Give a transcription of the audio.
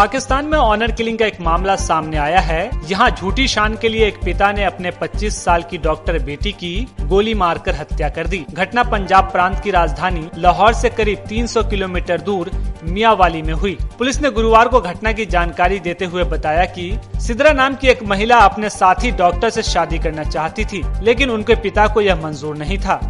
पाकिस्तान में honour killing का एक मामला सामने आया है। यहाँ झूठी शान के लिए एक पिता ने अपने 25 साल की डॉक्टर बेटी की गोली मारकर हत्या कर दी। घटना पंजाब प्रांत की राजधानी लाहौर से करीब 300 किलोमीटर दूर मियावाली में हुई। पुलिस ने गुरुवार को घटना की जानकारी देते हुए बताया कि सिद्रा नाम की एक महिला अपने साथी डॉक्टर से शादी करना चाहती थी, लेकिन उनके पिता को यह मंजूर नहीं था।